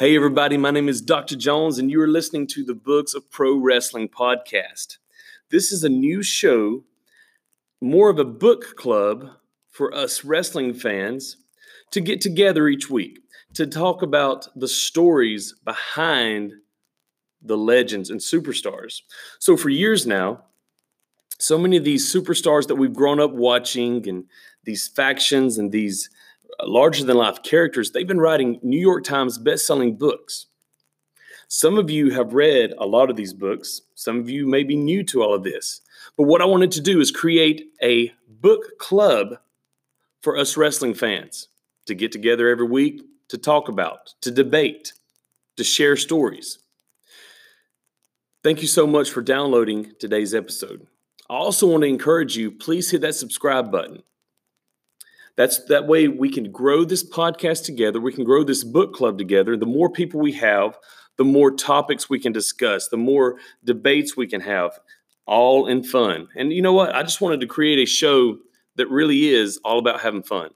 Hey, everybody, my name is Dr. Jones, and you are listening to the Books of Pro Wrestling podcast. This is a new show, more of a book club for us wrestling fans to get together each week to talk about the stories behind the legends and superstars. So, for years now, so many of these superstars that we've grown up watching and these factions and these larger than life characters, they've been writing New York Times best-selling books. Some of you have read a lot of these books. Some of you may be new to all of this. But what I wanted to do is create a book club for us wrestling fans to get together every week to talk about, to debate, to share stories. Thank you so much for downloading today's episode. I also want to encourage you, please hit that subscribe button. That's that way we can grow this podcast together. We can grow this book club together. The more people we have, the more topics we can discuss, the more debates we can have, all in fun. And you know what? I just wanted to create a show that really is all about having fun.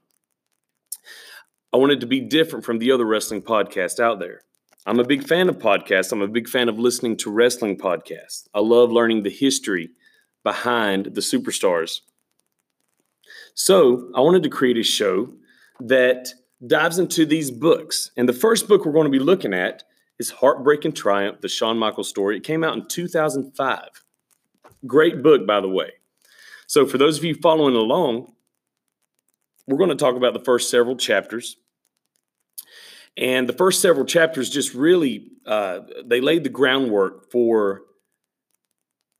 I wanted to be different from the other wrestling podcasts out there. I'm a big fan of podcasts. I'm a big fan of listening to wrestling podcasts. I love learning the history behind the superstars. So I wanted to create a show that dives into these books. And the first book we're going to be looking at is Heartbreak and Triumph, the Shawn Michaels story. It came out in 2005. Great book, by the way. So for those of you following along, we're going to talk about the first several chapters. And the first several chapters just really uh, they laid the groundwork for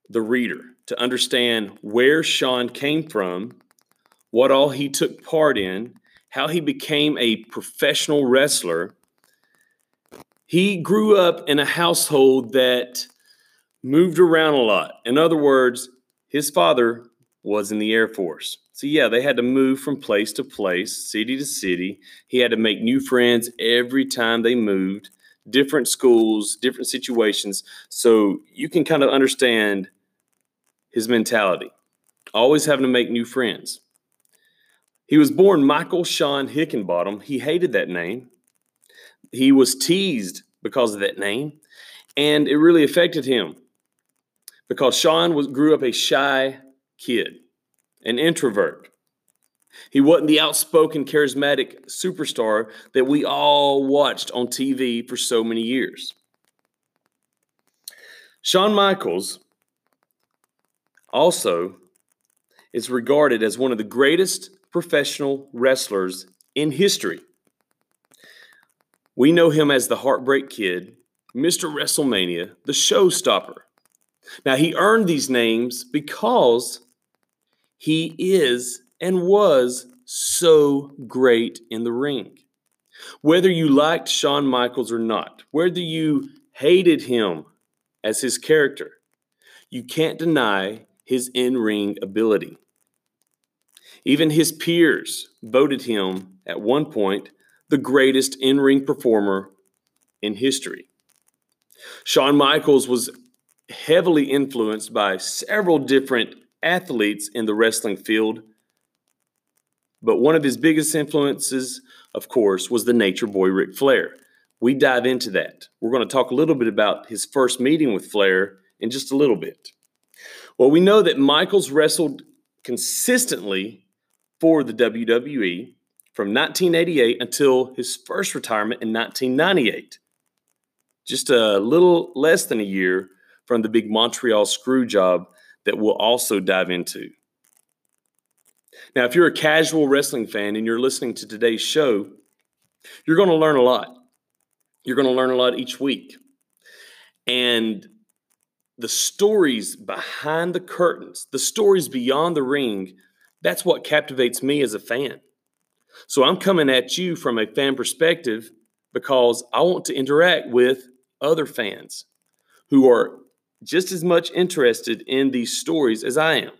the reader to understand where Shawn came from what all he took part in, how he became a professional wrestler. He grew up in a household that moved around a lot. In other words, his father was in the Air Force. So, yeah, they had to move from place to place, city to city. He had to make new friends every time they moved, different schools, different situations. So, you can kind of understand his mentality, always having to make new friends. He was born Michael Shawn Hickenbottom. He hated that name. He was teased because of that name, and it really affected him because Shawn was, grew up a shy kid, an introvert. He wasn't the outspoken, charismatic superstar that we all watched on TV for so many years. Shawn Michaels also is regarded as one of the greatest professional wrestlers in history. We know him as the Heartbreak Kid, Mr. WrestleMania, the Showstopper. Now, he earned these names because he is and was so great in the ring. Whether you liked Shawn Michaels or not, whether you hated him as his character, you can't deny his in ring ability. Even his peers voted him at one point the greatest in ring performer in history. Shawn Michaels was heavily influenced by several different athletes in the wrestling field, but one of his biggest influences, of course, was the nature boy Ric Flair. We dive into that. We're going to talk a little bit about his first meeting with Flair in just a little bit. Well, we know that Michaels wrestled consistently for the WWE from 1988 until his first retirement in 1998. Just a little less than a year from the big Montreal screw job that we'll also dive into. Now, if you're a casual wrestling fan and you're listening to today's show, you're going to learn a lot. You're going to learn a lot each week. And the stories behind the curtains, the stories beyond the ring, that's what captivates me as a fan. So I'm coming at you from a fan perspective because I want to interact with other fans who are just as much interested in these stories as I am.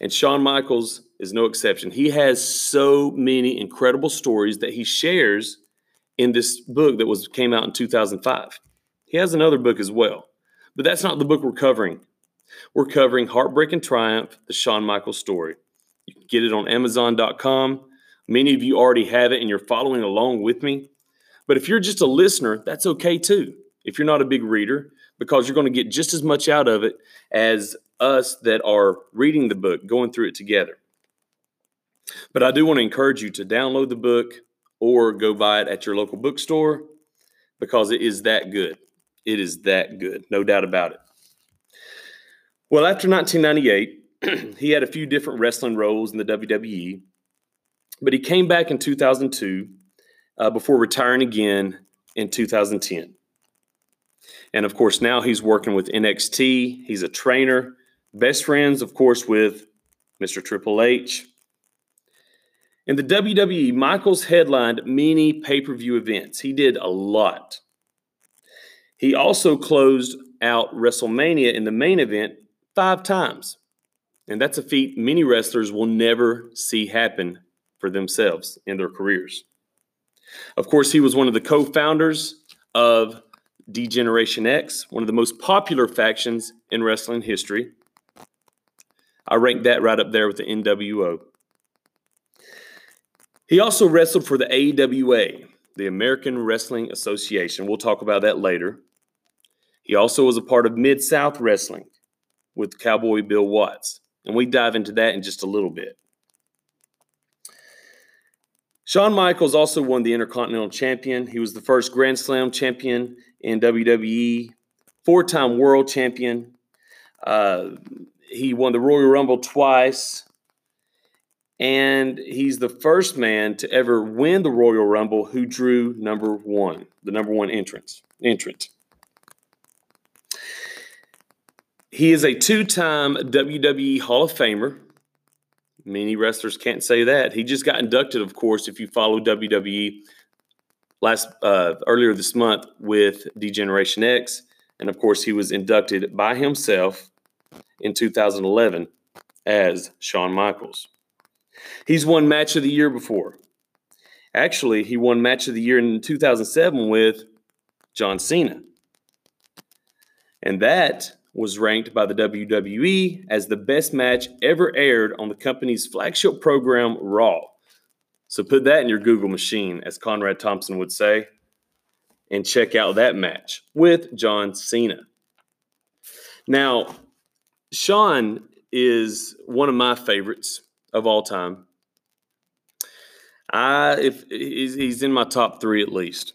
And Shawn Michaels is no exception. He has so many incredible stories that he shares in this book that was came out in 2005. He has another book as well, but that's not the book we're covering we're covering Heartbreak and Triumph, the Shawn Michaels story. You can get it on Amazon.com. Many of you already have it and you're following along with me. But if you're just a listener, that's okay too. If you're not a big reader, because you're going to get just as much out of it as us that are reading the book, going through it together. But I do want to encourage you to download the book or go buy it at your local bookstore because it is that good. It is that good, no doubt about it. Well, after 1998, he had a few different wrestling roles in the WWE, but he came back in 2002 uh, before retiring again in 2010. And of course, now he's working with NXT. He's a trainer, best friends, of course, with Mr. Triple H. In the WWE, Michaels headlined many pay per view events. He did a lot. He also closed out WrestleMania in the main event five times. And that's a feat many wrestlers will never see happen for themselves in their careers. Of course, he was one of the co founders of D-Generation X, one of the most popular factions in wrestling history. I rank that right up there with the NWO. He also wrestled for the AWA, the American Wrestling Association. We'll talk about that later. He also was a part of Mid South Wrestling with Cowboy Bill Watts, and we dive into that in just a little bit. Shawn Michaels also won the Intercontinental Champion. He was the first Grand Slam champion in WWE, four time world champion. Uh, he won the Royal Rumble twice and he's the first man to ever win the Royal Rumble who drew number one, the number one entrance entrant. He is a two-time WWE Hall of Famer. Many wrestlers can't say that. He just got inducted, of course, if you follow WWE last uh, earlier this month with D-Generation X, and of course, he was inducted by himself in 2011 as Shawn Michaels. He's won Match of the Year before. Actually, he won Match of the Year in 2007 with John Cena. And that was ranked by the WWE as the best match ever aired on the company's flagship program, Raw. So put that in your Google machine, as Conrad Thompson would say, and check out that match with John Cena. Now, Shawn is one of my favorites of all time. I if he's, he's in my top three at least,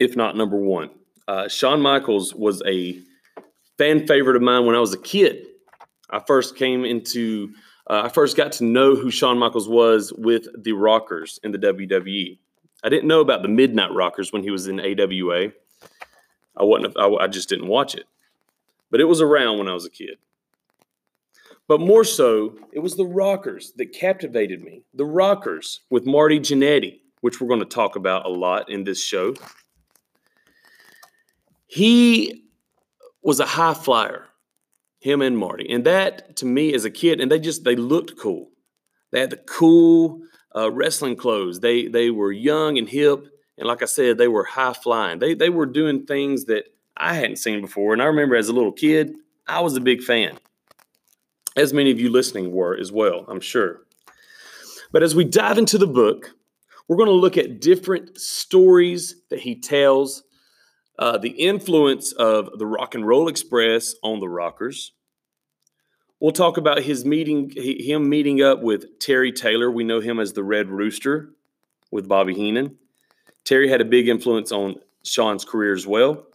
if not number one. Uh, Shawn Michaels was a fan favorite of mine when I was a kid. I first came into uh, I first got to know who Shawn Michaels was with the Rockers in the WWE. I didn't know about the Midnight Rockers when he was in AWA. I wasn't. I, I just didn't watch it, but it was around when I was a kid. But more so, it was the rockers that captivated me. The rockers with Marty Jannetty, which we're going to talk about a lot in this show. He was a high flyer, him and Marty. And that to me as a kid, and they just they looked cool. They had the cool uh, wrestling clothes. They they were young and hip, and like I said, they were high flying. They they were doing things that I hadn't seen before. And I remember as a little kid, I was a big fan as many of you listening were as well, I'm sure. But as we dive into the book, we're going to look at different stories that he tells, uh, the influence of the Rock and Roll Express on the Rockers. We'll talk about his meeting, him meeting up with Terry Taylor. We know him as the Red Rooster with Bobby Heenan. Terry had a big influence on Shawn's career as well.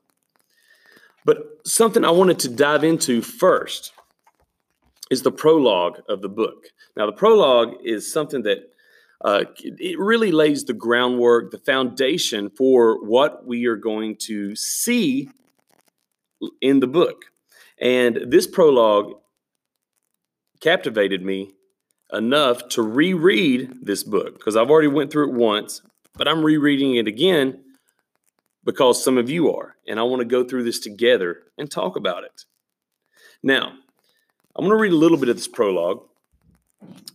But something I wanted to dive into first is the prologue of the book. Now, the prologue is something that uh, it really lays the groundwork, the foundation for what we are going to see in the book. And this prologue captivated me enough to reread this book because I've already went through it once, but I'm rereading it again because some of you are, and I want to go through this together and talk about it. Now, I'm going to read a little bit of this prologue,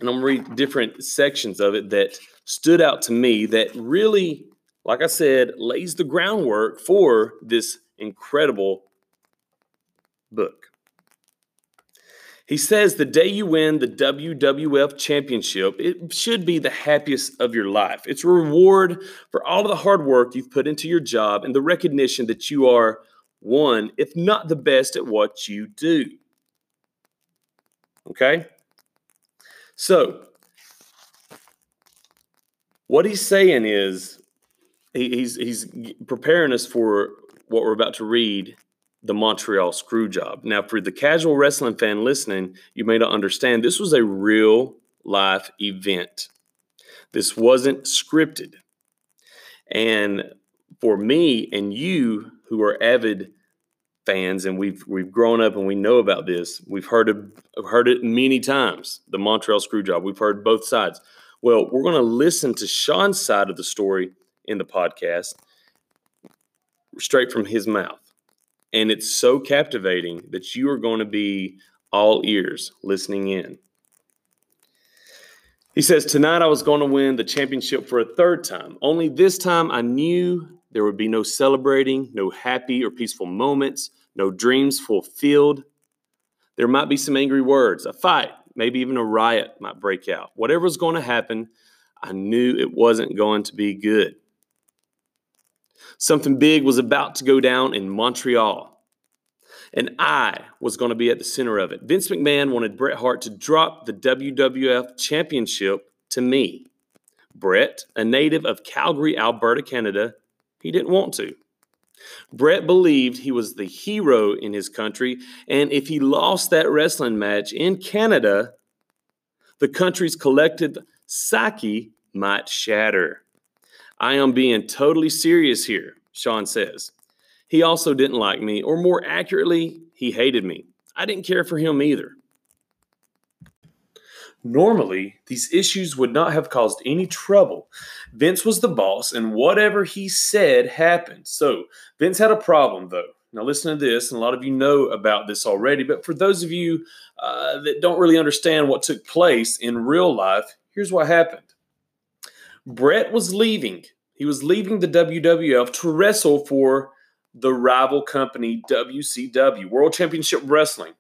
and I'm to read different sections of it that stood out to me that really, like I said, lays the groundwork for this incredible book. He says the day you win the WWF championship, it should be the happiest of your life. It's a reward for all of the hard work you've put into your job and the recognition that you are one, if not the best at what you do. Okay? So, what he's saying is he's he's preparing us for what we're about to read the Montreal screw job. Now, for the casual wrestling fan listening, you may not understand this was a real life event. This wasn't scripted. And for me and you who are avid fans and we've we've grown up and we know about this, we've heard it heard it many times, the Montreal screw job. We've heard both sides. Well, we're going to listen to Shawn's side of the story in the podcast straight from his mouth. And it's so captivating that you are going to be all ears listening in. He says, Tonight I was going to win the championship for a third time. Only this time I knew there would be no celebrating, no happy or peaceful moments, no dreams fulfilled. There might be some angry words, a fight, maybe even a riot might break out. Whatever was going to happen, I knew it wasn't going to be good. Something big was about to go down in Montreal. And I was going to be at the center of it. Vince McMahon wanted Bret Hart to drop the WWF championship to me. Bret, a native of Calgary, Alberta, Canada, he didn't want to. Bret believed he was the hero in his country, and if he lost that wrestling match in Canada, the country's collective psyche might shatter. I am being totally serious here, Shawn says. He also didn't like me, or more accurately, he hated me. I didn't care for him either. Normally, these issues would not have caused any trouble. Vince was the boss, and whatever he said happened. So, Vince had a problem, though. Now, listen to this, and a lot of you know about this already, but for those of you uh, that don't really understand what took place in real life, here's what happened. Bret was leaving. He was leaving the WWF to wrestle for the rival company WCW, World Championship Wrestling.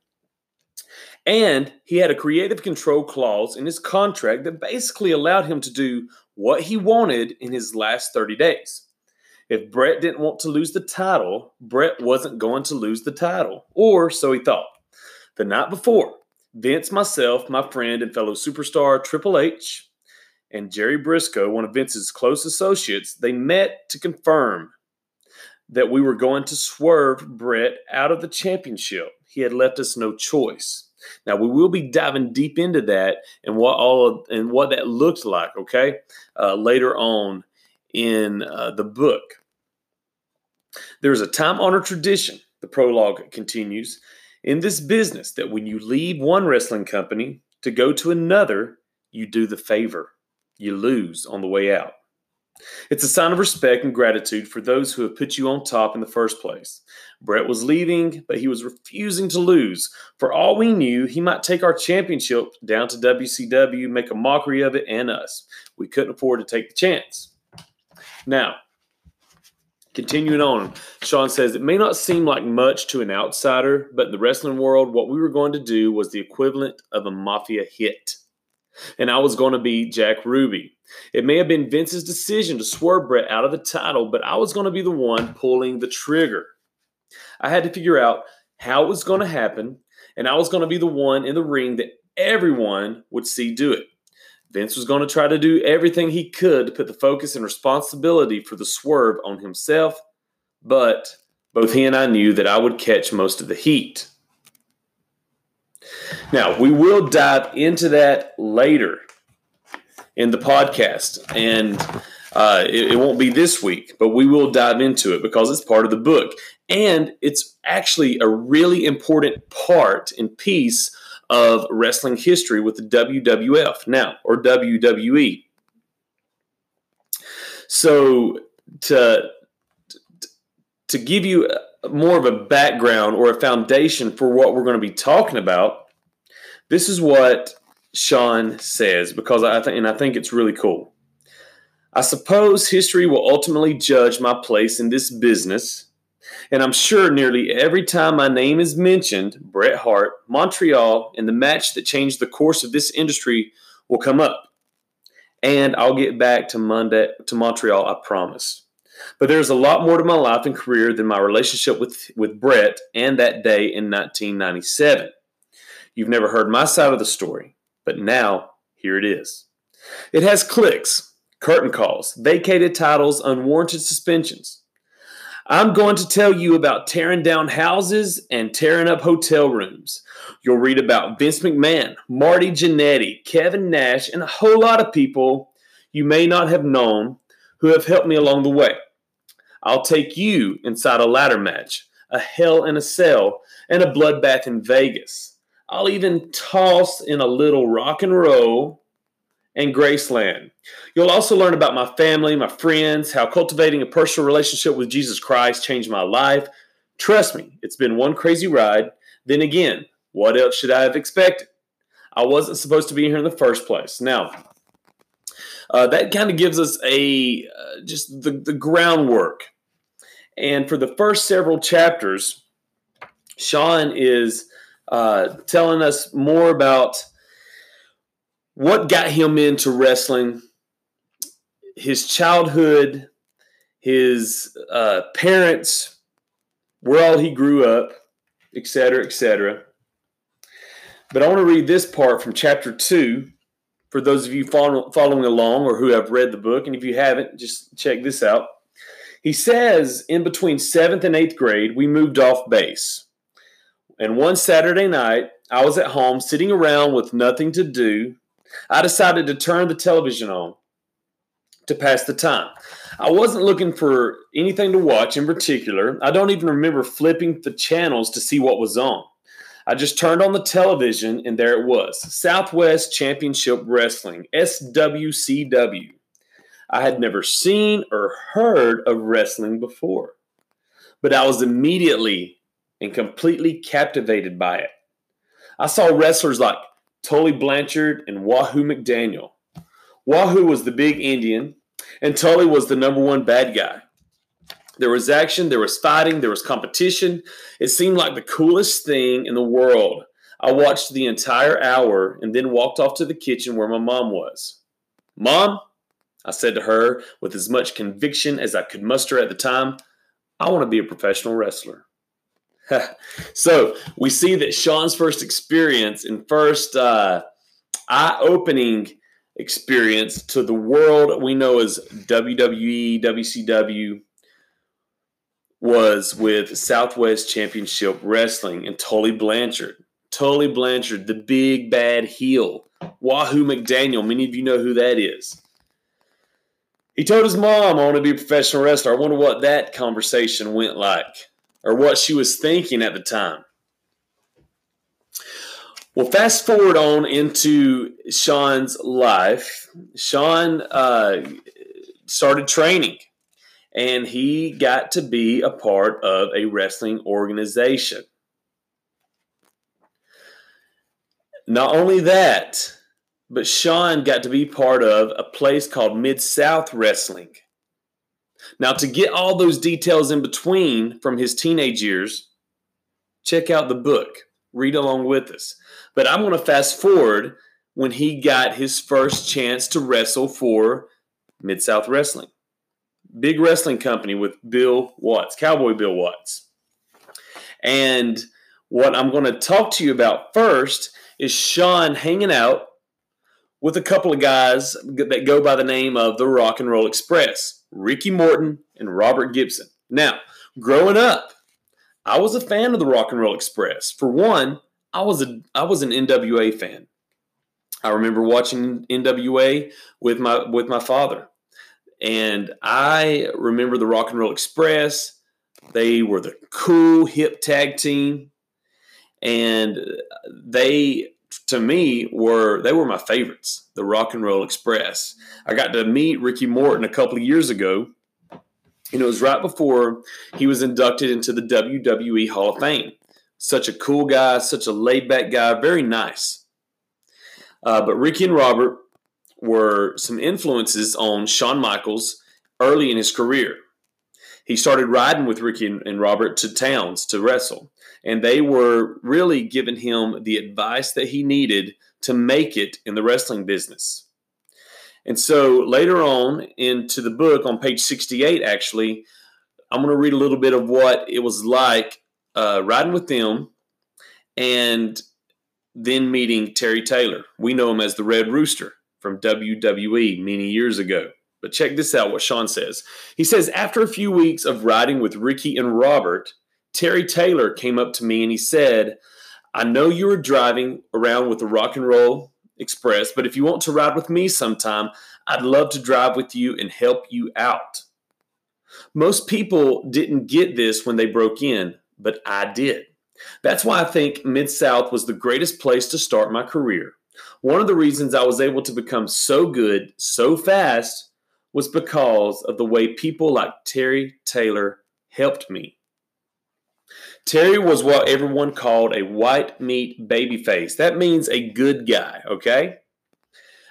And he had a creative control clause in his contract that basically allowed him to do what he wanted in his last 30 days. If Bret didn't want to lose the title, Bret wasn't going to lose the title, or so he thought. The night before, Vince, myself, my friend, and fellow superstar Triple H, and Jerry Brisco, one of Vince's close associates, they met to confirm that we were going to swerve Bret out of the championship. He had left us no choice. Now we will be diving deep into that and what all of, and what that looks like. Okay, uh, later on in uh, the book, there's a time honored tradition. The prologue continues in this business that when you leave one wrestling company to go to another, you do the favor you lose on the way out. It's a sign of respect and gratitude for those who have put you on top in the first place. Bret was leaving, but he was refusing to lose. For all we knew, he might take our championship down to WCW, make a mockery of it and us. We couldn't afford to take the chance. Now, continuing on, Shawn says it may not seem like much to an outsider, but in the wrestling world, what we were going to do was the equivalent of a mafia hit and I was going to be Jack Ruby. It may have been Vince's decision to swerve Bret out of the title, but I was going to be the one pulling the trigger. I had to figure out how it was going to happen, and I was going to be the one in the ring that everyone would see do it. Vince was going to try to do everything he could to put the focus and responsibility for the swerve on himself, but both he and I knew that I would catch most of the heat. Now, we will dive into that later in the podcast, and uh, it, it won't be this week, but we will dive into it because it's part of the book. And it's actually a really important part and piece of wrestling history with the WWF now, or WWE. So, to, to give you more of a background or a foundation for what we're going to be talking about, this is what Shawn says because I think, and I think it's really cool. I suppose history will ultimately judge my place in this business, And I'm sure nearly every time my name is mentioned, Bret Hart, Montreal, and the match that changed the course of this industry will come up. And I'll get back to Monday to Montreal, I promise. But there's a lot more to my life and career than my relationship with, with Bret and that day in 1997. You've never heard my side of the story, but now here it is. It has cliques, curtain calls, vacated titles, unwarranted suspensions. I'm going to tell you about tearing down houses and tearing up hotel rooms. You'll read about Vince McMahon, Marty Jannetty, Kevin Nash, and a whole lot of people you may not have known who have helped me along the way. I'll take you inside a ladder match, a hell in a cell, and a bloodbath in Vegas. I'll even toss in a little rock and roll and Graceland. You'll also learn about my family, my friends, how cultivating a personal relationship with Jesus Christ changed my life. Trust me, it's been one crazy ride. Then again, what else should I have expected? I wasn't supposed to be here in the first place. Now, uh, that kind of gives us a uh, just the, the groundwork. And for the first several chapters, Shawn is uh, telling us more about what got him into wrestling, his childhood, his uh, parents, where all he grew up, etc., etc. But I want to read this part from chapter two for those of you follow, following along or who have read the book. And if you haven't, just check this out. He says in between seventh and eighth grade, we moved off base. And one Saturday night, I was at home sitting around with nothing to do I decided to turn the television on to pass the time. I wasn't looking for anything to watch in particular. I don't even remember flipping the channels to see what was on. I just turned on the television and there it was Southwest Championship Wrestling, SWCW. I had never seen or heard of wrestling before, but I was immediately and completely captivated by it. I saw wrestlers like Tully Blanchard, and Wahoo McDaniel. Wahoo was the big Indian, and Tully was the number one bad guy. There was action, there was fighting, there was competition. It seemed like the coolest thing in the world. I watched the entire hour and then walked off to the kitchen where my mom was. Mom, I said to her with as much conviction as I could muster at the time, I want to be a professional wrestler. so we see that Shawn's first experience and first uh, eye opening experience to the world we know as WWE, WCW was with Southwest Championship Wrestling and Tully Blanchard. Tully Blanchard, the big bad heel. Wahoo McDaniel, many of you know who that is. He told his mom, I want to be a professional wrestler. I wonder what that conversation went like or what she was thinking at the time. Well, fast forward on into Shawn's life. Shawn uh, started training and he got to be a part of a wrestling organization. Not only that, but Shawn got to be part of a place called Mid South Wrestling. Now, to get all those details in between from his teenage years, check out the book, read along with us. But I'm going to fast forward when he got his first chance to wrestle for Mid South Wrestling. Big wrestling company with Bill Watts, Cowboy Bill Watts. And what I'm going to talk to you about first is Shawn hanging out with a couple of guys that go by the name of the Rock and Roll Express. Ricky Morton, and Robert Gibson. Now, growing up, I was a fan of the Rock and Roll Express. For one, I was a I was an NWA fan. I remember watching NWA with my with my father. And I remember the Rock and Roll Express. They were the cool hip tag team and they to me were they were my favorites, the Rock and Roll Express. I got to meet Ricky Morton a couple of years ago, and it was right before he was inducted into the WWE Hall of Fame. Such a cool guy, such a laid back guy, very nice. Uh, but Ricky and Robert were some influences on Shawn Michaels early in his career. he started riding with Ricky and, and Robert to towns to wrestle. And they were really giving him the advice that he needed to make it in the wrestling business. And so later on into the book, on page 68, actually, I'm going to read a little bit of what it was like uh, riding with them and then meeting Terry Taylor. We know him as the Red Rooster from WWE many years ago. But check this out what Shawn says. He says, After a few weeks of riding with Ricky and Robert, Terry Taylor came up to me and he said, I know you were driving around with the Rock and Roll Express, but if you want to ride with me sometime, I'd love to drive with you and help you out. Most people didn't get this when they broke in, but I did. That's why I think Mid South was the greatest place to start my career. One of the reasons I was able to become so good so fast was because of the way people like Terry Taylor helped me. Terry was what everyone called a white meat baby face. That means a good guy, okay?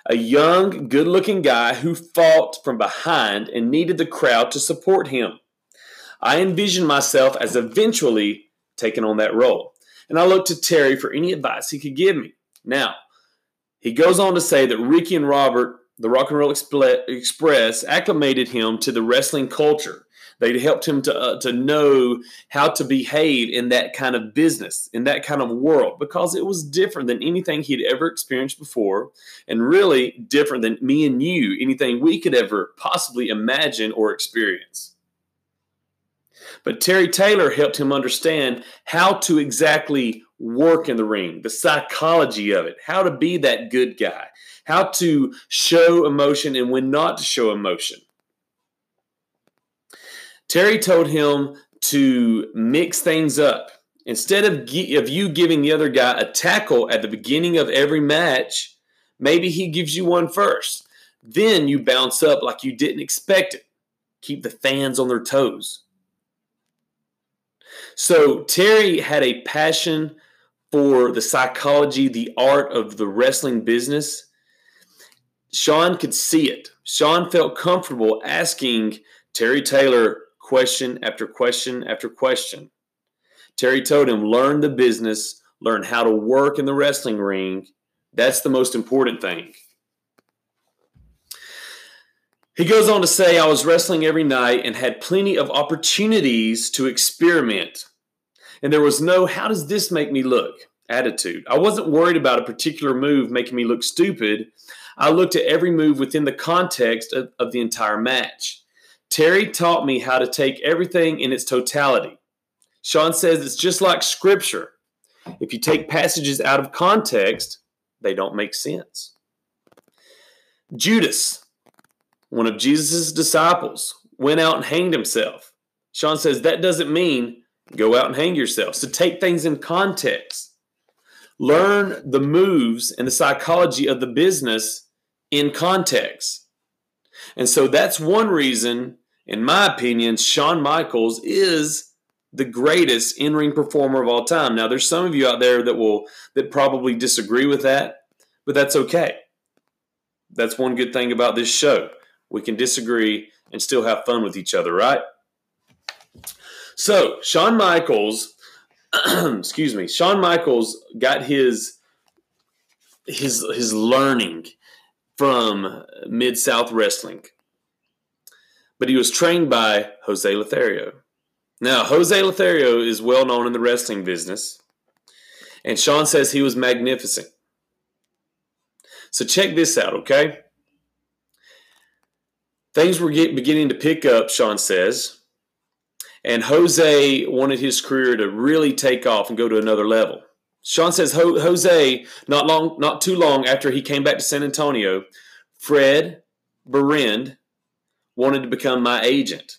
A young, good looking guy who fought from behind and needed the crowd to support him. I envisioned myself as eventually taking on that role. And I looked to Terry for any advice he could give me. Now, he goes on to say that Ricky and Robert, the Rock and Roll Express, acclimated him to the wrestling culture. They helped him to, uh, to know how to behave in that kind of business, in that kind of world, because it was different than anything he'd ever experienced before, and really different than me and you, anything we could ever possibly imagine or experience. But Terry Taylor helped him understand how to exactly work in the ring, the psychology of it, how to be that good guy, how to show emotion and when not to show emotion. Terry told him to mix things up. Instead of, of you giving the other guy a tackle at the beginning of every match, maybe he gives you one first. Then you bounce up like you didn't expect it. Keep the fans on their toes. So Terry had a passion for the psychology, the art of the wrestling business. Shawn could see it. Shawn felt comfortable asking Terry Taylor question after question after question. Terry told him, learn the business, learn how to work in the wrestling ring. That's the most important thing. He goes on to say, I was wrestling every night and had plenty of opportunities to experiment. And there was no, how does this make me look? attitude. I wasn't worried about a particular move making me look stupid. I looked at every move within the context of, of the entire match. Terry taught me how to take everything in its totality. Shawn says it's just like scripture. If you take passages out of context, they don't make sense. Judas, one of Jesus' disciples, went out and hanged himself. Shawn says that doesn't mean go out and hang yourself. So take things in context. Learn the moves and the psychology of the business in context. And so that's one reason, in my opinion, Shawn Michaels is the greatest in-ring performer of all time. Now there's some of you out there that will that probably disagree with that, but that's okay. That's one good thing about this show. We can disagree and still have fun with each other, right? So, Shawn Michaels, excuse me, Shawn Michaels got his his his learning from Mid South Wrestling, but he was trained by Jose Lothario. Now, Jose Lothario is well known in the wrestling business, and Shawn says he was magnificent. So check this out, okay? Things were get, beginning to pick up, Shawn says, and Jose wanted his career to really take off and go to another level. Shawn says Jose, not long, not too long after he came back to San Antonio, Fred Behrend wanted to become my agent.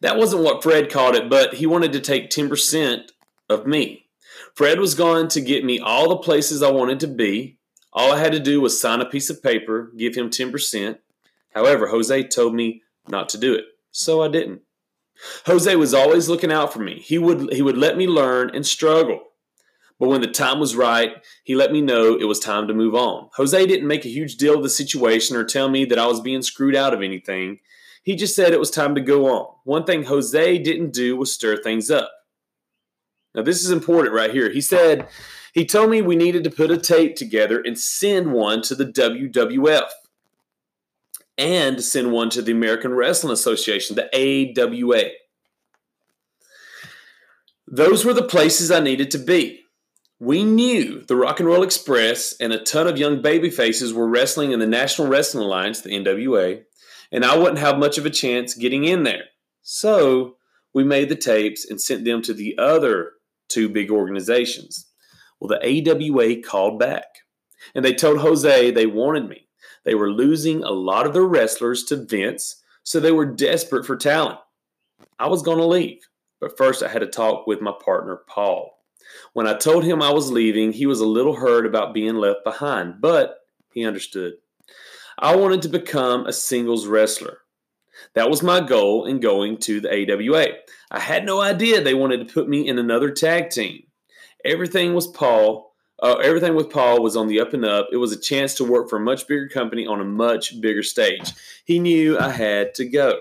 That wasn't what Fred called it, but he wanted to take 10% of me. Fred was going to get me all the places I wanted to be. All I had to do was sign a piece of paper, give him 10%, However, Jose told me not to do it, so I didn't. Jose was always looking out for me. He would he would let me learn and struggle. But when the time was right, he let me know it was time to move on. Jose didn't make a huge deal of the situation or tell me that I was being screwed out of anything. He just said it was time to go on. One thing Jose didn't do was stir things up. Now, this is important right here. He said, he told me we needed to put a tape together and send one to the WWF and send one to the American Wrestling Association, the AWA. Those were the places I needed to be. We knew the Rock and Roll Express and a ton of young baby faces were wrestling in the National Wrestling Alliance, the NWA, and I wouldn't have much of a chance getting in there. So we made the tapes and sent them to the other two big organizations. Well, the AWA called back and they told Jose they wanted me. They were losing a lot of their wrestlers to Vince, so they were desperate for talent. I was going to leave, but first I had to talk with my partner, Paul. When I told him I was leaving, he was a little hurt about being left behind, but he understood. I wanted to become a singles wrestler. That was my goal in going to the AWA. I had no idea they wanted to put me in another tag team. Everything was Paul. Uh, everything with Paul was on the up and up. It was a chance to work for a much bigger company on a much bigger stage. He knew I had to go.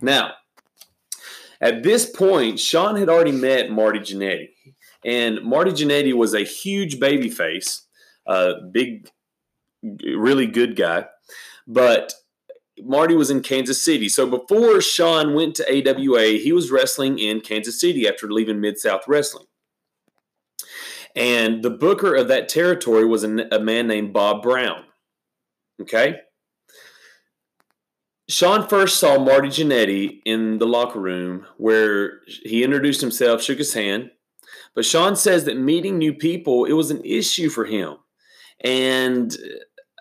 Now, at this point, Shawn had already met Marty Jannetty. And Marty Jannetty was a huge baby face, a big, really good guy. But Marty was in Kansas City. So before Shawn went to AWA, he was wrestling in Kansas City after leaving Mid South Wrestling. And the booker of that territory was a, a man named Bob Brown. Okay? Shawn first saw Marty Jannetty in the locker room where he introduced himself, shook his hand. But Shawn says that meeting new people, it was an issue for him. And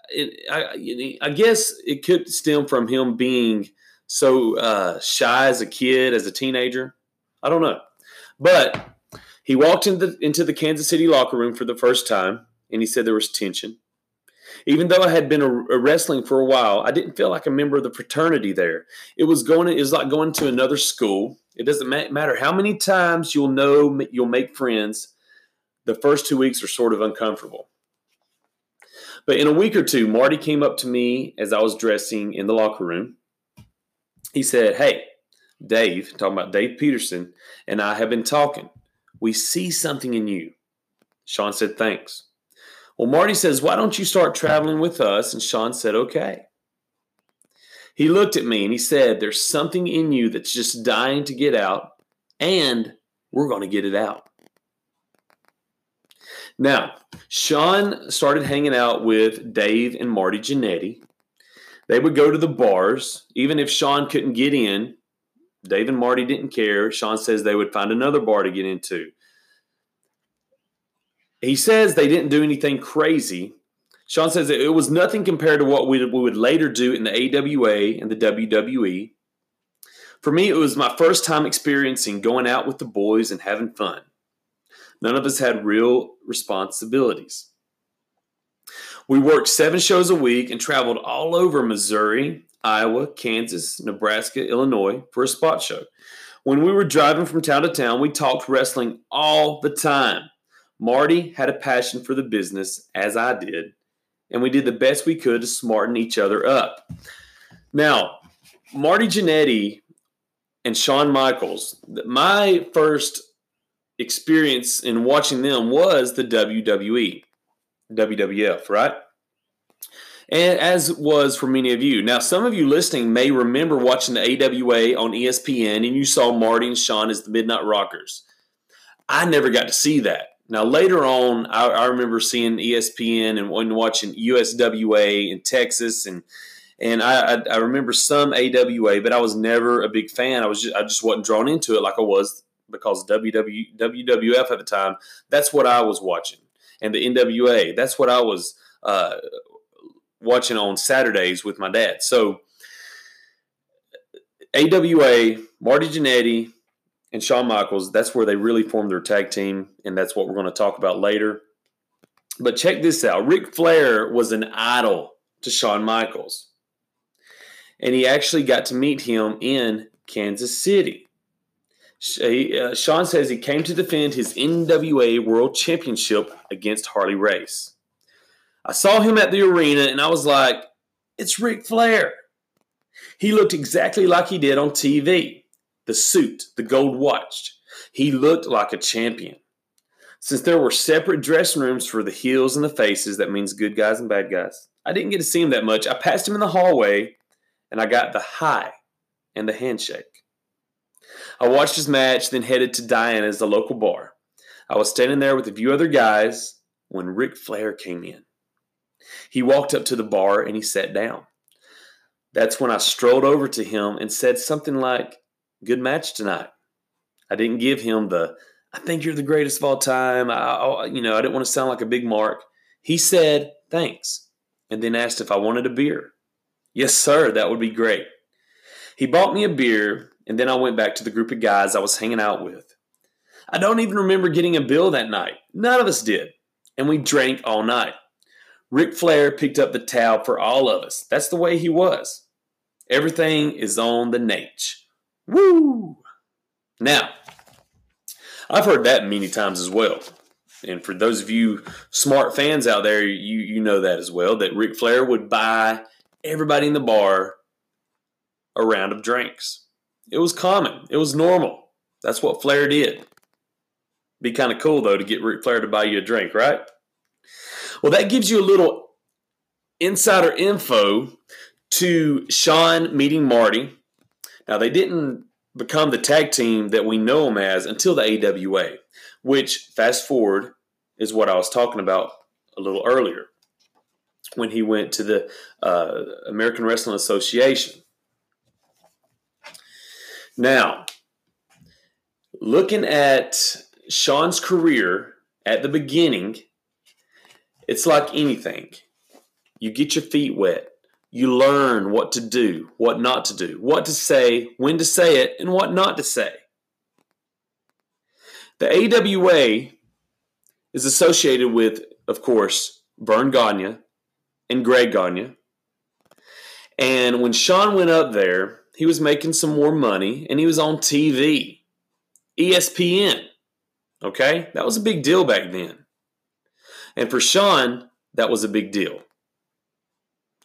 it, I, I, guess it could stem from him being so uh, shy as a kid, as a teenager. I don't know. But he walked the, into the Kansas City locker room for the first time, and he said there was tension. Even though I had been a, a wrestling for a while, I didn't feel like a member of the fraternity there. It was going. It was like going to another school. It doesn't ma- matter how many times you'll know you'll make friends. The first two weeks are sort of uncomfortable. But in a week or two, Marty came up to me as I was dressing in the locker room. He said, Hey, Dave, talking about Dave Peterson, and I have been talking. We see something in you. Shawn said, Thanks. Well, Marty says, Why don't you start traveling with us? And Shawn said, Okay. He looked at me and he said, There's something in you that's just dying to get out, and we're going to get it out. Now, Shawn started hanging out with Dave and Marty Jannetty. They would go to the bars. Even if Shawn couldn't get in, Dave and Marty didn't care. Shawn says they would find another bar to get into. He says they didn't do anything crazy. Shawn says it was nothing compared to what we, we would later do in the AWA and the WWE. For me, it was my first time experiencing going out with the boys and having fun. None of us had real responsibilities. We worked seven shows a week and traveled all over Missouri, Iowa, Kansas, Nebraska, Illinois for a spot show. When we were driving from town to town, we talked wrestling all the time. Marty had a passion for the business, as I did, and we did the best we could to smarten each other up. Now, Marty Jannetty and Shawn Michaels, my first experience in watching them was the WWE, WWF, right? and as was for many of you. Now, some of you listening may remember watching the AWA on ESPN and you saw Marty and Shawn as the Midnight Rockers. I never got to see that. Now, later on, I, I remember seeing ESPN and watching USWA in Texas, and and I, I, I remember some AWA, but I was never a big fan. I was just, I just wasn't drawn into it like I was because WW, WWF at the time. That's what I was watching, and the NWA. That's what I was uh, watching on Saturdays with my dad. So AWA, Marty Jannetty, and Shawn Michaels, that's where they really formed their tag team, and that's what we're going to talk about later. But check this out Ric Flair was an idol to Shawn Michaels, and he actually got to meet him in Kansas City. Uh, Shawn says he came to defend his NWA World Championship against Harley Race. I saw him at the arena and I was like, it's Ric Flair. He looked exactly like he did on TV the suit, the gold watch. He looked like a champion. Since there were separate dressing rooms for the heels and the faces, that means good guys and bad guys, I didn't get to see him that much. I passed him in the hallway and I got the hi and the handshake. I watched his match, then headed to Diana's, the local bar. I was standing there with a few other guys when Ric Flair came in. He walked up to the bar and he sat down. That's when I strolled over to him and said something like, Good match tonight. I didn't give him the, I think you're the greatest of all time. I, you know, I didn't want to sound like a big mark. He said, Thanks, and then asked if I wanted a beer. Yes, sir, that would be great. He bought me a beer, and then I went back to the group of guys I was hanging out with. I don't even remember getting a bill that night. None of us did. And we drank all night. Ric Flair picked up the tab for all of us. That's the way he was. Everything is on the Naitch. Woo! Now, I've heard that many times as well. And for those of you smart fans out there, you, you know that as well, that Ric Flair would buy everybody in the bar a round of drinks. It was common. It was normal. That's what Flair did. Be kind of cool though to get Ric Flair to buy you a drink, right? Well, that gives you a little insider info to Shawn meeting Marty. Now, they didn't become the tag team that we know them as until the AWA, which, fast forward, is what I was talking about a little earlier when he went to the uh, American Wrestling Association. Now, looking at Shawn's career at the beginning, it's like anything. You get your feet wet. You learn what to do, what not to do, what to say, when to say it, and what not to say. The AWA is associated with, of course, Vern Gagne and Greg Gagne. And when Shawn went up there, he was making some more money and he was on TV, ESPN. Okay? That was a big deal back then. And for Shawn, that was a big deal.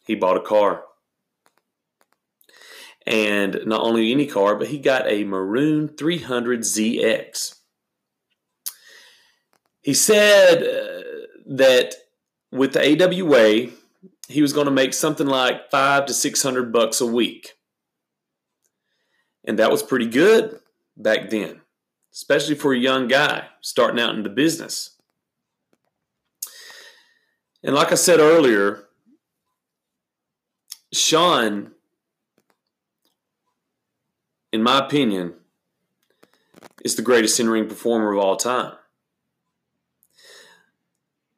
He bought a car. And not only any car, but he got a maroon 300ZX. He said uh, that with the AWA, he was going to make something like five to 600 bucks a week. And that was pretty good back then, especially for a young guy starting out in the business. And like I said earlier, Shawn, in my opinion, is the greatest in ring performer of all time.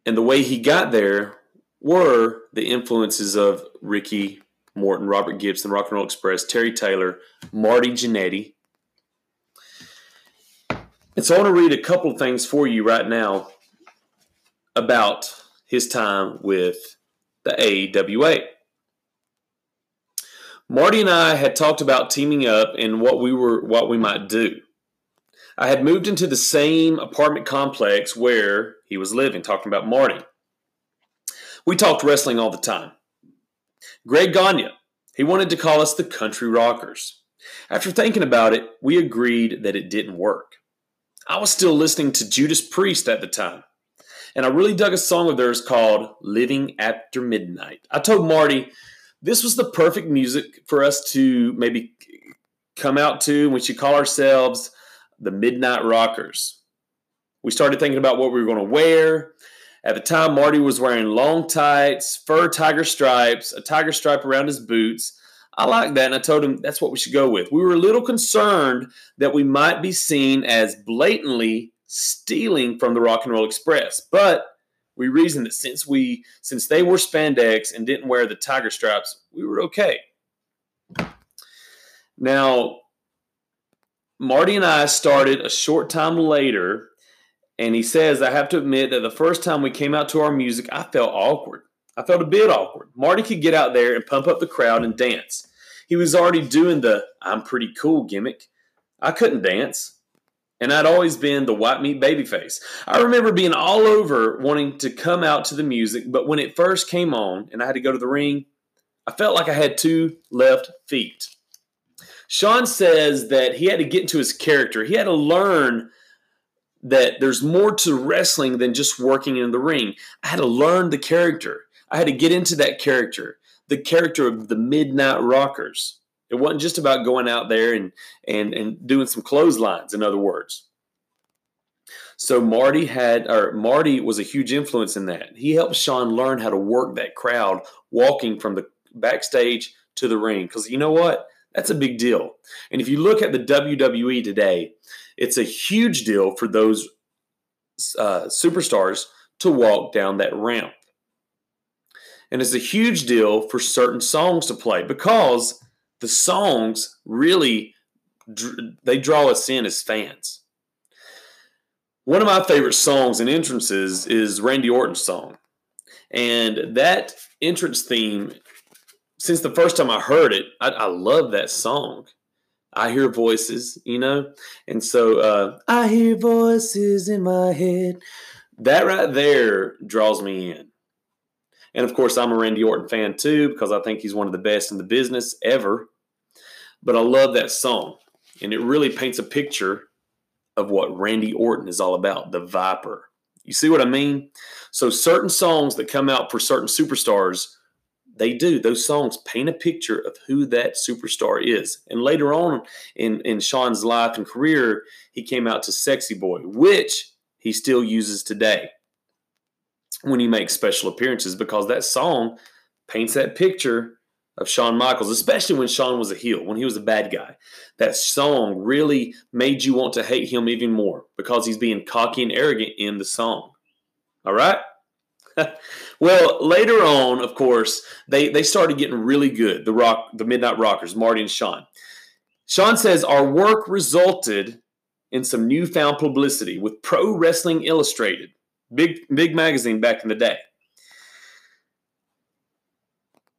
And the way he got there were the influences of Ricky Morton, Robert Gibson, Rock and Roll Express, Terry Taylor, Marty Jannetty. And so I want to read a couple of things for you right now about his time with the AWA. Marty and I had talked about teaming up and what we were what we might do. I had moved into the same apartment complex where he was living, talking about Marty. We talked wrestling all the time. Greg Gagne, he wanted to call us the Country Rockers. After thinking about it, we agreed that it didn't work. I was still listening to Judas Priest at the time and I really dug a song of theirs called Living After Midnight. I told Marty this was the perfect music for us to maybe come out to. We should call ourselves the Midnight Rockers. We started thinking about what we were going to wear. At the time, Marty was wearing long tights, fur tiger stripes, a tiger stripe around his boots. I like that, and I told him that's what we should go with. We were a little concerned that we might be seen as blatantly stealing from the Rock and Roll Express. But we reasoned that since we since they were spandex and didn't wear the tiger stripes, we were okay. Now, Marty and I started a short time later, and he says, I have to admit that the first time we came out to our music, I felt awkward. I felt a bit awkward. Marty could get out there and pump up the crowd and dance. He was already doing the I'm pretty cool gimmick. I couldn't dance and I'd always been the white meat babyface. I remember being all over wanting to come out to the music, but when it first came on and I had to go to the ring, I felt like I had two left feet. Shawn says that he had to get into his character. He had to learn that there's more to wrestling than just working in the ring. I had to learn the character. I had to get into that character, the character of the Midnight Rockers. It wasn't just about going out there and and and doing some clotheslines, in other words. So Marty had, or Marty was a huge influence in that. He helped Shawn learn how to work that crowd, walking from the backstage to the ring. Because you know what? That's a big deal. And if you look at the WWE today, it's a huge deal for those uh, superstars to walk down that ramp. And it's a huge deal for certain songs to play because the songs really they draw us in as fans. One of my favorite songs and entrances is Randy Orton's song. And that entrance theme, since the first time I heard it, I, I love that song. I hear voices, you know? And so uh, I hear voices in my head. That right there draws me in. And of course, I'm a Randy Orton fan too because I think he's one of the best in the business ever. But I love that song. And it really paints a picture of what Randy Orton is all about, the Viper. You see what I mean? So certain songs that come out for certain superstars, they do. Those songs paint a picture of who that superstar is. And later on in, in Shawn's life and career, he came out to Sexy Boy, which he still uses today when he makes special appearances because that song paints that picture of Shawn Michaels, especially when Shawn was a heel, when he was a bad guy. That song really made you want to hate him even more because he's being cocky and arrogant in the song. All right? well, later on, of course, they, they started getting really good, the rock, the Midnight Rockers, Marty and Shawn. Shawn says, Our work resulted in some newfound publicity with Pro Wrestling Illustrated, big, big magazine back in the day.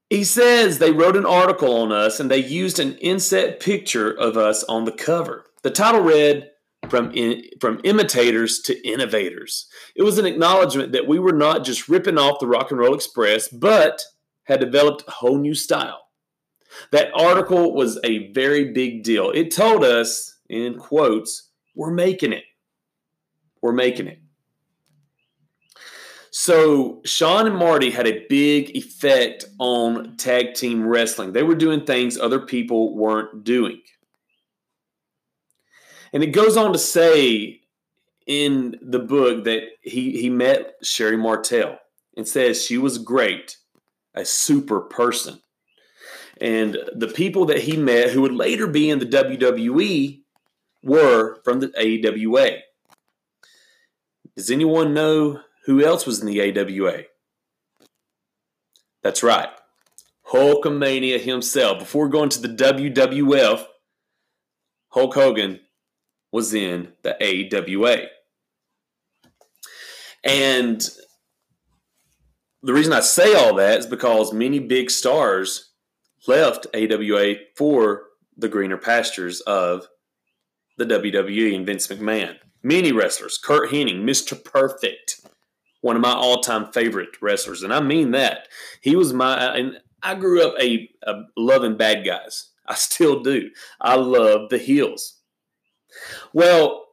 He says they wrote an article on us and they used an inset picture of us on the cover. The title read, from, in, from imitators to innovators. It was an acknowledgement that we were not just ripping off the Rock and Roll Express, but had developed a whole new style. That article was a very big deal. It told us, in quotes, we're making it. We're making it. So Shawn and Marty had a big effect on tag team wrestling. They were doing things other people weren't doing. And it goes on to say in the book that he, he met Sherri Martel and says she was great, a super person. And the people that he met who would later be in the WWE were from the AWA. Does anyone know who else was in the AWA? That's right. Hulkamania himself. Before going to the WWF, Hulk Hogan was in the AWA. And the reason I say all that is because many big stars left AWA for the greener pastures of the WWE and Vince McMahon. Many wrestlers, Curt Hennig, Mr. Perfect, one of my all-time favorite wrestlers, and I mean that. He was my and I grew up a, a loving bad guys. I still do. I love the heels. Well,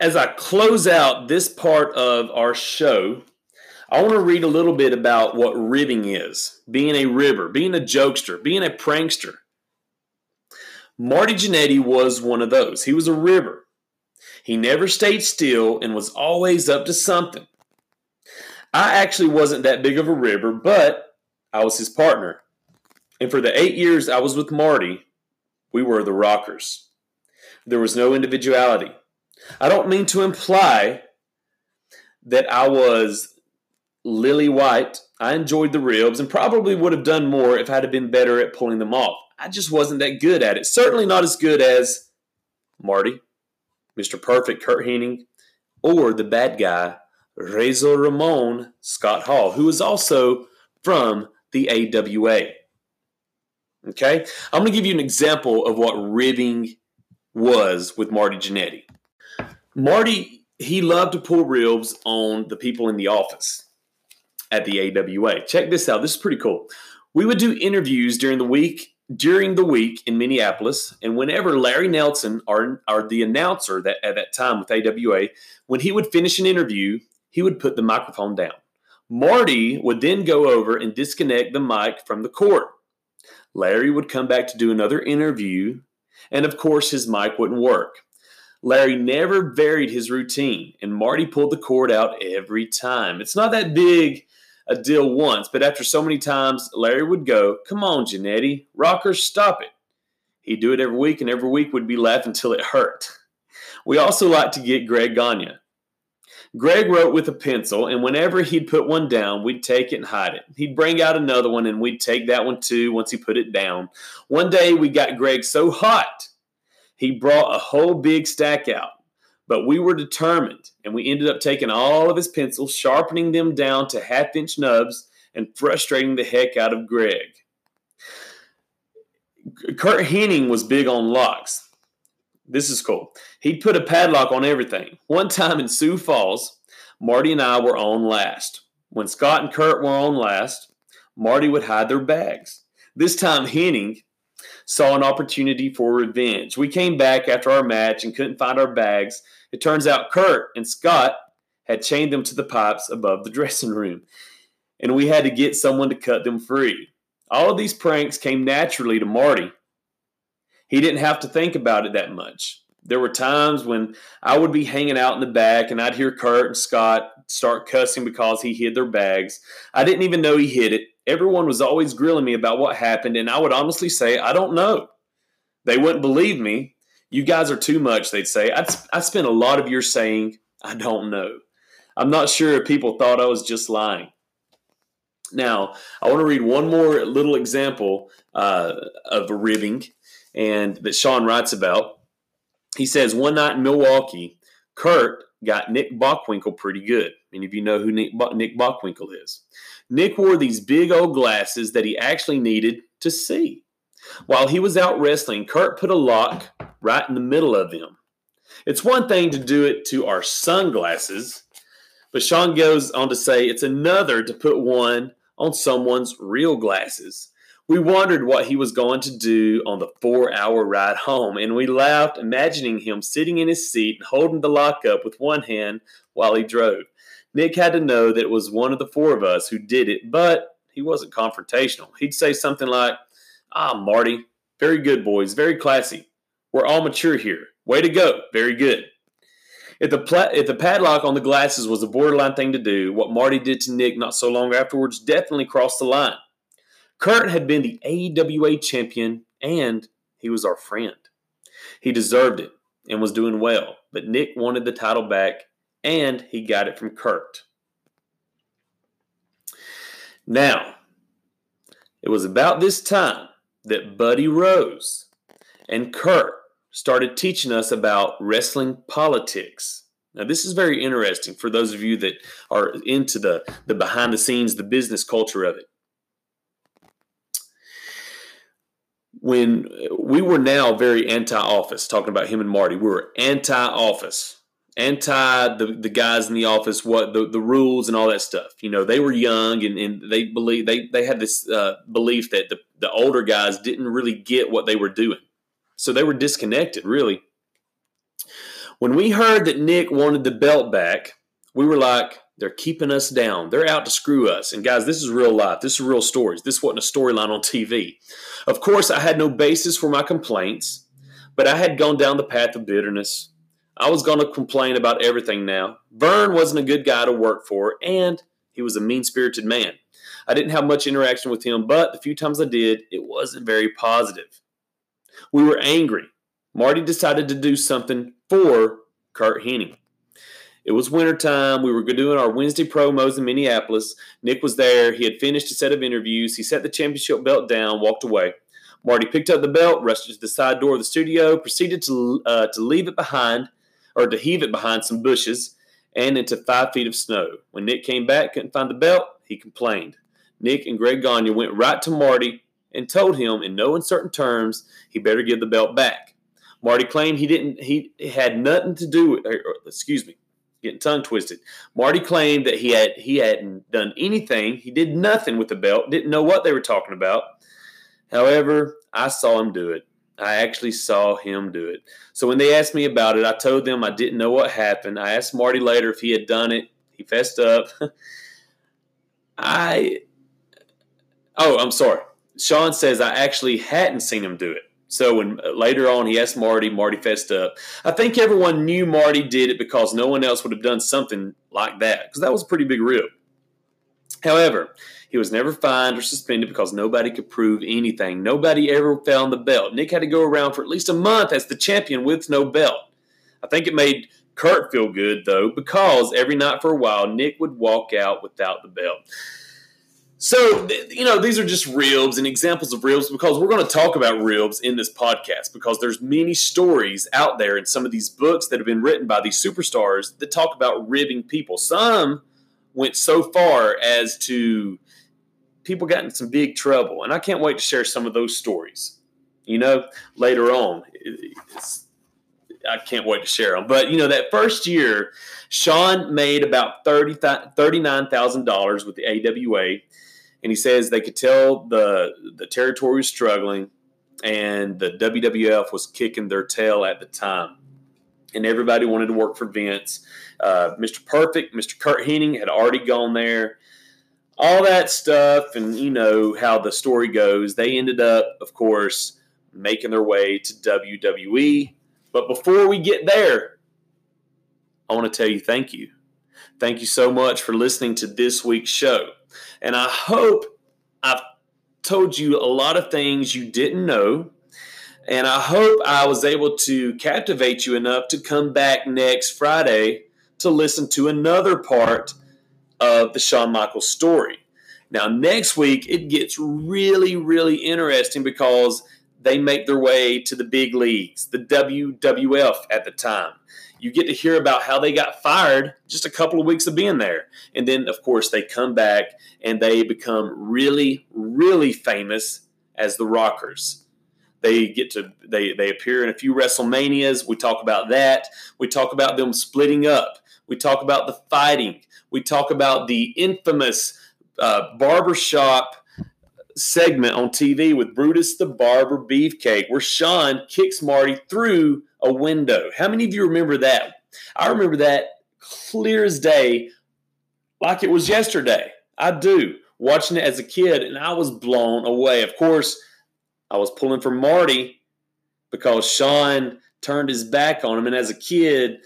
as I close out this part of our show, I want to read a little bit about what ribbing is being a ribber, being a jokester, being a prankster. Marty Jannetty was one of those. He was a ribber. He never stayed still and was always up to something. I actually wasn't that big of a ribber, but I was his partner. And for the eight years I was with Marty, we were the rockers. There was no individuality. I don't mean to imply that I was lily white. I enjoyed the ribs and probably would have done more if I'd have been better at pulling them off. I just wasn't that good at it. Certainly not as good as Marty, Mr. Perfect, Curt Hennig, or the bad guy, Razor Ramon Scott Hall, who is also from the AWA. Okay, I'm going to give you an example of what ribbing was with Marty Jannetty. Marty, he loved to pull ribs on the people in the office at the AWA. Check this out. This is pretty cool. We would do interviews during the week during the week in Minneapolis, and whenever Larry Nelson, our, our the announcer that at that time with AWA, when he would finish an interview, he would put the microphone down. Marty would then go over and disconnect the mic from the cord. Larry would come back to do another interview, and of course, his mic wouldn't work. Larry never varied his routine, and Marty pulled the cord out every time. It's not that big a deal once, but after so many times, Larry would go, Come on, Jannetty, rockers, stop it. He'd do it every week, and every week would be laughing until it hurt. We also like to get Greg Gagne. Greg wrote with a pencil, and whenever he'd put one down, we'd take it and hide it. He'd bring out another one, and we'd take that one too once he put it down. One day, we got Greg so hot, he brought a whole big stack out. But we were determined, and we ended up taking all of his pencils, sharpening them down to half inch nubs, and frustrating the heck out of Greg. Curt Hennig was big on locks. This is cool. He'd put a padlock on everything. One time in Sioux Falls, Marty and I were on last. When Scott and Curt were on last, Marty would hide their bags. This time, Hennig saw an opportunity for revenge. We came back after our match and couldn't find our bags. It turns out Curt and Scott had chained them to the pipes above the dressing room, and we had to get someone to cut them free. All of these pranks came naturally to Marty. He didn't have to think about it that much. There were times when I would be hanging out in the back and I'd hear Curt and Scott start cussing because he hid their bags. I didn't even know he hid it. Everyone was always grilling me about what happened, and I would honestly say, I don't know. They wouldn't believe me. You guys are too much, they'd say. I'd, I spent a lot of years saying, I don't know. I'm not sure if people thought I was just lying. Now, I want to read one more little example uh, of ribbing and that Shawn writes about. He says, One night in Milwaukee, Curt got Nick Bockwinkel pretty good. Many of you know who Nick, Nick Bockwinkel is. Nick wore these big old glasses that he actually needed to see. While he was out wrestling, Curt put a lock right in the middle of them. It's one thing to do it to our sunglasses, but Shawn goes on to say it's another to put one on someone's real glasses. We wondered what he was going to do on the four hour ride home, and we laughed, imagining him sitting in his seat and holding the lock up with one hand while he drove. Nick had to know that it was one of the four of us who did it, but he wasn't confrontational. He'd say something like, Ah, Marty, very good, boys, very classy. We're all mature here. Way to go. Very good. If the, pla- if the padlock on the glasses was a borderline thing to do, what Marty did to Nick not so long afterwards definitely crossed the line. Curt had been the AWA champion and he was our friend. He deserved it and was doing well, but Nick wanted the title back and he got it from Curt. Now, it was about this time that Buddy Rose and Curt started teaching us about wrestling politics. Now, this is very interesting for those of you that are into the, the behind the scenes, the business culture of it. When we were now very anti-office, talking about him and Marty, we were anti-office, anti the, the guys in the office, what the, the rules and all that stuff. You know, they were young and, and they believe they they had this uh, belief that the, the older guys didn't really get what they were doing, so they were disconnected. Really, when we heard that Nick wanted the belt back, we were like, they're keeping us down. They're out to screw us. And guys, this is real life. This is real stories. This wasn't a storyline on TV. Of course, I had no basis for my complaints, but I had gone down the path of bitterness. I was going to complain about everything now. Vern wasn't a good guy to work for, and he was a mean spirited man. I didn't have much interaction with him, but the few times I did, it wasn't very positive. We were angry. Marty decided to do something for Curt Hennig. It was wintertime. We were doing our Wednesday promos in Minneapolis. Nick was there. He had finished a set of interviews. He set the championship belt down, walked away. Marty picked up the belt, rushed to the side door of the studio, proceeded to, uh, to leave it behind, or to heave it behind some bushes and into five feet of snow. When Nick came back, couldn't find the belt, he complained. Nick and Greg Gagne went right to Marty and told him in no uncertain terms he better give the belt back. Marty claimed he didn't he had nothing to do with or, excuse me getting tongue twisted. Marty claimed that he had he hadn't done anything. He did nothing with the belt. Didn't know what they were talking about. However, I saw him do it. I actually saw him do it. So when they asked me about it, I told them I didn't know what happened. I asked Marty later if he had done it. He fessed up. I Oh, I'm sorry. Shawn says I actually hadn't seen him do it. So when uh, later on he asked Marty, Marty fessed up. I think everyone knew Marty did it because no one else would have done something like that because that was a pretty big rip. However, he was never fined or suspended because nobody could prove anything. Nobody ever found the belt. Nick had to go around for at least a month as the champion with no belt. I think it made Curt feel good though because every night for a while Nick would walk out without the belt. So, you know, these are just ribs and examples of ribs because we're going to talk about ribs in this podcast because there's many stories out there in some of these books that have been written by these superstars that talk about ribbing people. Some went so far as to people got in some big trouble, and I can't wait to share some of those stories. You know, later on, I can't wait to share them. But you know, that first year, Shawn made about thirty thirty nine thousand dollars with the AWA and he says they could tell the the territory was struggling, and the WWF was kicking their tail at the time, and everybody wanted to work for Vince. Uh, Mr. Perfect, Mr. Curt Hennig had already gone there. All that stuff, and you know how the story goes. They ended up, of course, making their way to WWE. But before we get there, I want to tell you thank you. Thank you so much for listening to this week's show. And I hope I've told you a lot of things you didn't know. And I hope I was able to captivate you enough to come back next Friday to listen to another part of the Shawn Michaels story. Now, next week, it gets really, really interesting because they make their way to the big leagues, the WWF at the time you get to hear about how they got fired just a couple of weeks of being there. And then, of course, they come back and they become really, really famous as the Rockers. They get to they they appear in a few WrestleManias. We talk about that. We talk about them splitting up. We talk about the fighting. We talk about the infamous uh, barbershop segment on TV with Brutus the Barber Beefcake, where Shawn kicks Marty through a window. How many of you remember that? I remember that clear as day, like it was yesterday. I do. Watching it as a kid, and I was blown away. Of course, I was pulling for Marty because Shawn turned his back on him. And as a kid,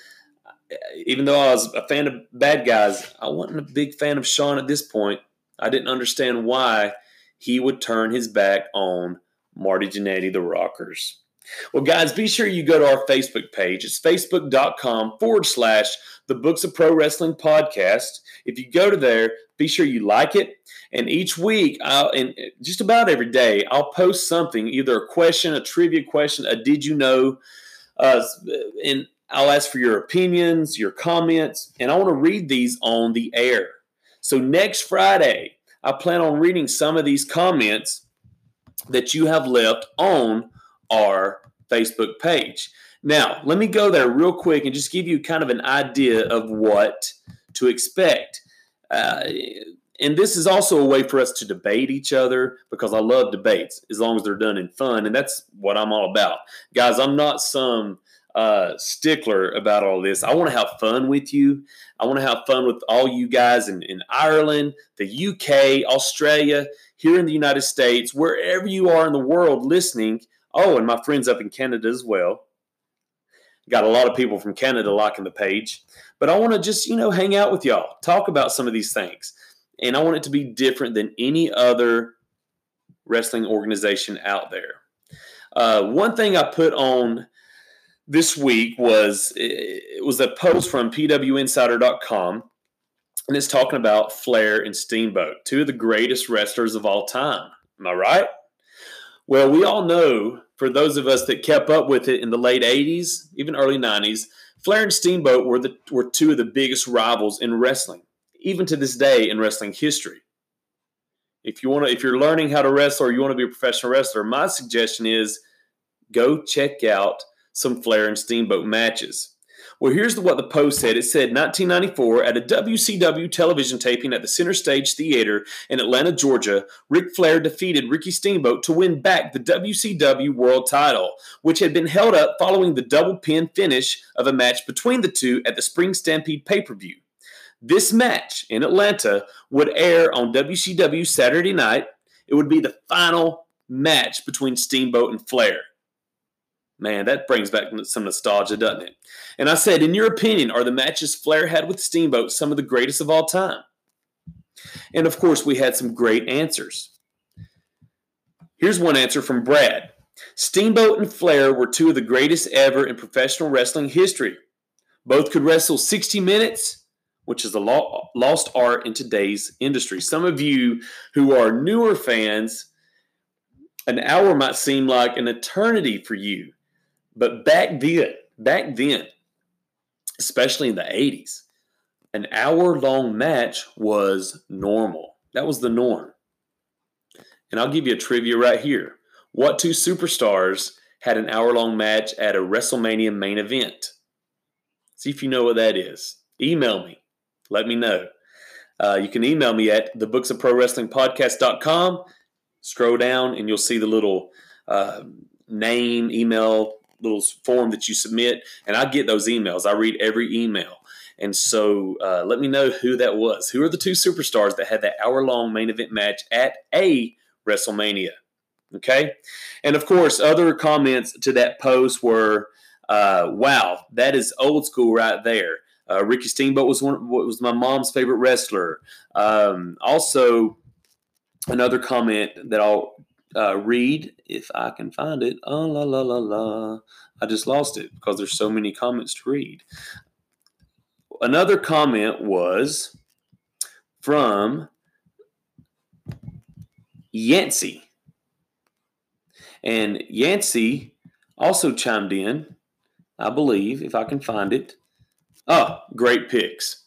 even though I was a fan of bad guys, I wasn't a big fan of Shawn at this point. I didn't understand why he would turn his back on Marty Jannetty, the Rockers. Well, guys, be sure you go to our Facebook page. It's facebook.com forward slash the Books of Pro Wrestling podcast. If you go to there, be sure you like it. And each week, I'll, and just about every day, I'll post something either a question, a trivia question, a did you know? Uh, and I'll ask for your opinions, your comments, and I want to read these on the air. So next Friday, I plan on reading some of these comments that you have left on our Facebook page. Now, let me go there real quick and just give you kind of an idea of what to expect. Uh, and this is also a way for us to debate each other because I love debates as long as they're done in fun. And that's what I'm all about. Guys, I'm not some uh, stickler about all this. I want to have fun with you. I want to have fun with all you guys in, in Ireland, the UK, Australia, here in the United States, wherever you are in the world listening. Oh, and my friends up in Canada as well. Got a lot of people from Canada liking the page. But I want to just, you know, hang out with y'all, talk about some of these things. And I want it to be different than any other wrestling organization out there. Uh, one thing I put on this week was it was a post from pwinsider.com and it's talking about Flair and Steamboat, two of the greatest wrestlers of all time. Am I right? Well, we all know, for those of us that kept up with it in the late 80s, even early 90s, Flair and Steamboat were, the, were two of the biggest rivals in wrestling, even to this day in wrestling history. If you want to, if you're learning how to wrestle or you want to be a professional wrestler, my suggestion is go check out some Flair and Steamboat matches. Well, here's what the post said. It said 1994 at a WCW television taping at the Center Stage Theater in Atlanta, Georgia, Ric Flair defeated Ricky Steamboat to win back the WCW World title, which had been held up following the double pin finish of a match between the two at the Spring Stampede pay per view. This match in Atlanta would air on WCW Saturday night. It would be the final match between Steamboat and Flair. Man, that brings back some nostalgia, doesn't it? And I said, in your opinion, are the matches Flair had with Steamboat some of the greatest of all time? And of course, we had some great answers. Here's one answer from Brad Steamboat and Flair were two of the greatest ever in professional wrestling history. Both could wrestle 60 minutes, which is a lost art in today's industry. Some of you who are newer fans, an hour might seem like an eternity for you. But back then, back then, especially in the 80s, an hour long match was normal. That was the norm. And I'll give you a trivia right here. What two superstars had an hour long match at a WrestleMania main event? See if you know what that is. Email me. Let me know. Uh, you can email me at the books of pro wrestling podcast.com. Scroll down and you'll see the little uh, name, email, little form that you submit, and I get those emails. I read every email. And so uh, let me know who that was. Who are the two superstars that had that hour long main event match at a WrestleMania? Okay. And of course, other comments to that post were uh, wow, that is old school right there. Uh, Ricky Steamboat was one was my mom's favorite wrestler. Um, also, another comment that I'll uh, read if I can find it. Oh la la la la. I just lost it because there's so many comments to read. Another comment was from Yancey. And Yancey also chimed in, I believe, if I can find it. Oh, great picks.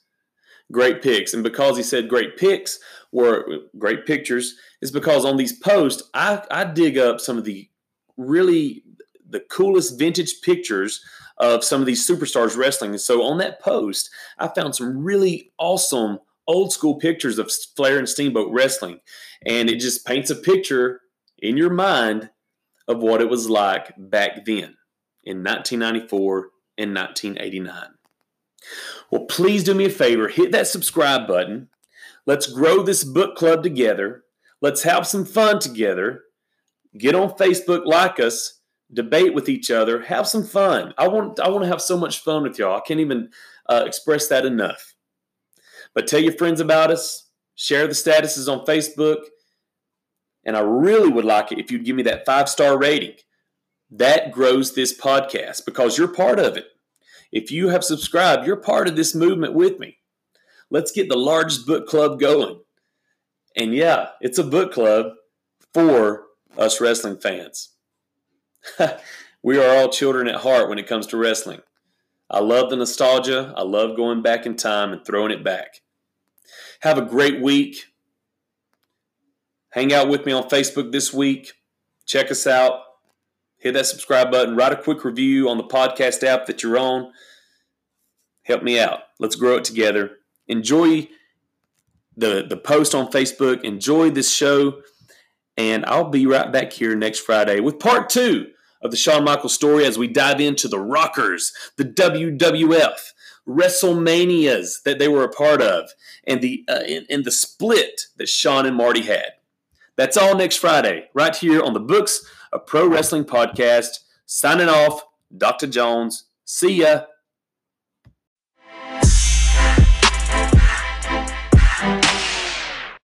Great picks. And because he said great picks were great pictures, is because on these posts, I, I dig up some of the really the coolest vintage pictures of some of these superstars wrestling. And so on that post, I found some really awesome old school pictures of Flair and Steamboat wrestling. And it just paints a picture in your mind of what it was like back then in 1994 and 1989. Well, please do me a favor hit that subscribe button. Let's grow this book club together. Let's have some fun together. Get on Facebook, like us, debate with each other, have some fun. I want I want to have so much fun with y'all. I can't even uh, express that enough. But tell your friends about us. Share the statuses on Facebook. And I really would like it if you'd give me that five star rating. That grows this podcast because you're part of it. If you have subscribed, you're part of this movement with me. Let's get the largest book club going. And yeah, it's a book club for us wrestling fans. we are all children at heart when it comes to wrestling. I love the nostalgia. I love going back in time and throwing it back. Have a great week. Hang out with me on Facebook this week. Check us out. Hit that subscribe button. Write a quick review on the podcast app that you're on. Help me out. Let's grow it together enjoy the the post on Facebook. Enjoy this show, and I'll be right back here next Friday with part two of the Shawn Michaels story as we dive into the Rockers, the WWF, WrestleManias that they were a part of, and the uh, and, and the split that Shawn and Marty had. That's all next Friday, right here on the Books of Pro Wrestling podcast. Signing off, Dr. Jones. See ya.